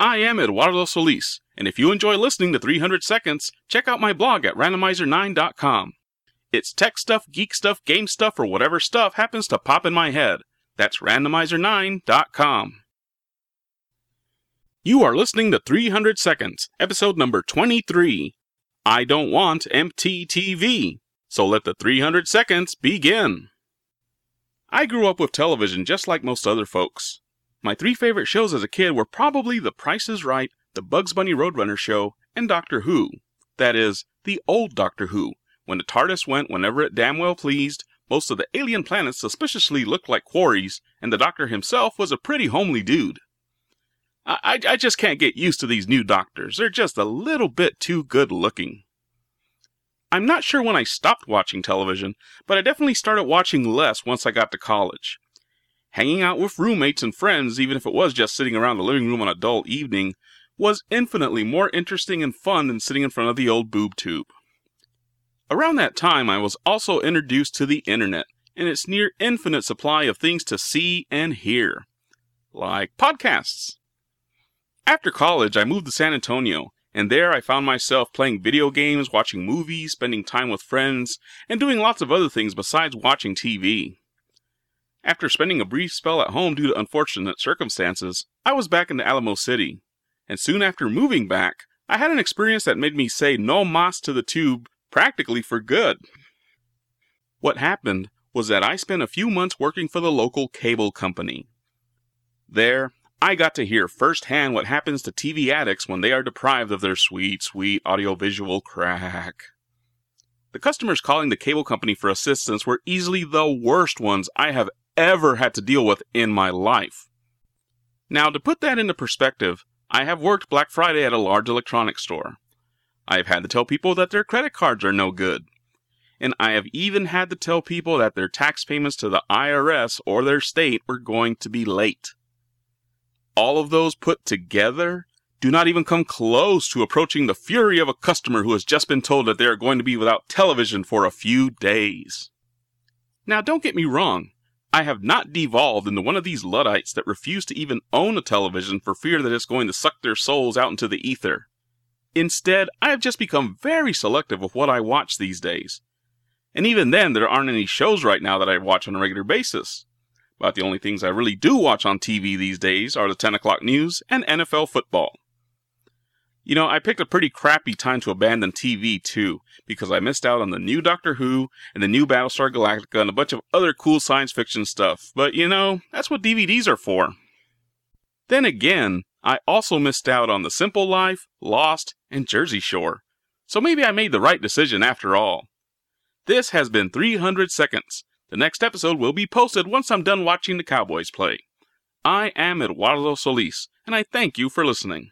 I am Eduardo Solis, and if you enjoy listening to 300 Seconds, check out my blog at randomizer9.com. It's tech stuff, geek stuff, game stuff, or whatever stuff happens to pop in my head. That's randomizer9.com. You are listening to 300 Seconds, episode number 23. I don't want MTTV, so let the 300 seconds begin. I grew up with television just like most other folks. My three favorite shows as a kid were probably The Price is Right, The Bugs Bunny Roadrunner Show, and Doctor Who. That is, the old Doctor Who, when the TARDIS went whenever it damn well pleased, most of the alien planets suspiciously looked like quarries, and the Doctor himself was a pretty homely dude. I, I just can't get used to these new doctors. They're just a little bit too good looking. I'm not sure when I stopped watching television, but I definitely started watching less once I got to college. Hanging out with roommates and friends, even if it was just sitting around the living room on a dull evening, was infinitely more interesting and fun than sitting in front of the old boob tube. Around that time, I was also introduced to the internet and its near infinite supply of things to see and hear, like podcasts. After college, I moved to San Antonio, and there I found myself playing video games, watching movies, spending time with friends, and doing lots of other things besides watching TV. After spending a brief spell at home due to unfortunate circumstances, I was back in the Alamo City. And soon after moving back, I had an experience that made me say no mas to the tube practically for good. What happened was that I spent a few months working for the local cable company. There, I got to hear firsthand what happens to TV addicts when they are deprived of their sweet, sweet audiovisual crack. The customers calling the cable company for assistance were easily the worst ones I have ever had to deal with in my life. Now, to put that into perspective, I have worked Black Friday at a large electronics store. I have had to tell people that their credit cards are no good. And I have even had to tell people that their tax payments to the IRS or their state were going to be late. All of those put together do not even come close to approaching the fury of a customer who has just been told that they are going to be without television for a few days. Now, don't get me wrong, I have not devolved into one of these Luddites that refuse to even own a television for fear that it's going to suck their souls out into the ether. Instead, I have just become very selective of what I watch these days. And even then, there aren't any shows right now that I watch on a regular basis. But the only things I really do watch on TV these days are the 10 o'clock news and NFL football. You know, I picked a pretty crappy time to abandon TV too, because I missed out on the new Doctor Who and the new Battlestar Galactica and a bunch of other cool science fiction stuff. But you know, that's what DVDs are for. Then again, I also missed out on The Simple Life, Lost, and Jersey Shore. So maybe I made the right decision after all. This has been 300 Seconds. The next episode will be posted once I'm done watching the Cowboys play. I am Eduardo Solis, and I thank you for listening.